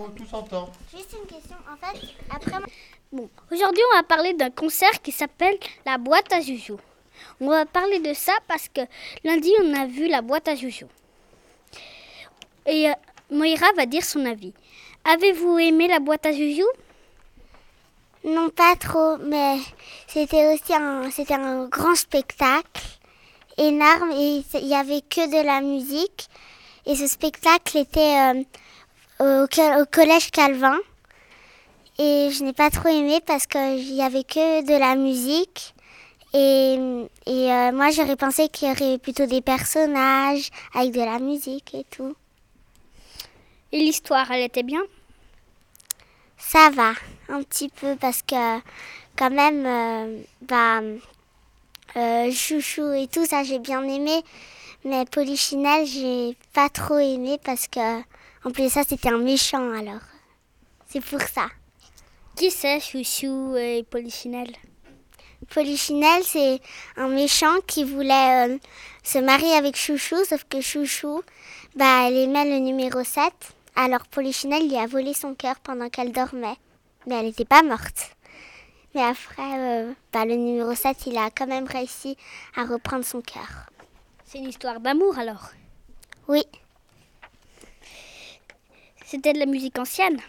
pour tout s'entendre. Juste une question. En fait, après. Bon, aujourd'hui, on va parler d'un concert qui s'appelle la boîte à joujou. On va parler de ça parce que lundi, on a vu la boîte à joujou. Et euh, Moira va dire son avis. Avez-vous aimé la boîte à joujou? Non, pas trop, mais c'était aussi un, c'était un grand spectacle, énorme, et il y avait que de la musique. Et ce spectacle était euh, au, co- au collège Calvin. Et je n'ai pas trop aimé parce qu'il y avait que de la musique. Et, et euh, moi, j'aurais pensé qu'il y aurait plutôt des personnages avec de la musique et tout. Et l'histoire, elle était bien? Ça va, un petit peu, parce que quand même, euh, bah, euh, Chouchou et tout, ça j'ai bien aimé. Mais Polichinelle, j'ai pas trop aimé parce que, en plus, ça c'était un méchant alors. C'est pour ça. Qui c'est Chouchou et Polichinelle? Polichinelle, c'est un méchant qui voulait euh, se marier avec Chouchou, sauf que Chouchou, bah, elle aimait le numéro 7. Alors Polichinelle lui a volé son cœur pendant qu'elle dormait. Mais elle n'était pas morte. Mais après, euh, bah, le numéro 7, il a quand même réussi à reprendre son cœur. C'est une histoire d'amour alors? Oui, C'était de la musique ancienne?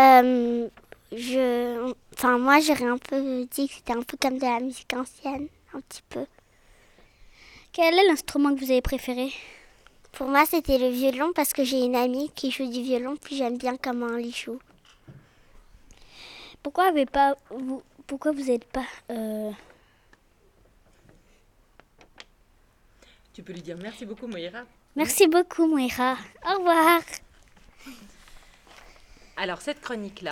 euh, je, enfin moi j'aurais un peu dit que c'était un peu comme de la musique ancienne, un petit peu. Quel est l'instrument que vous avez préféré? Pour moi, c'était le violon parce que j'ai une amie qui joue du violon, puis j'aime bien comment elle y joue. Pourquoi avez pas vous pourquoi vous n'êtes pas euh, Tu peux lui dire merci beaucoup, Moira. Merci beaucoup Moira. Au revoir. Alors, cette chronique-là,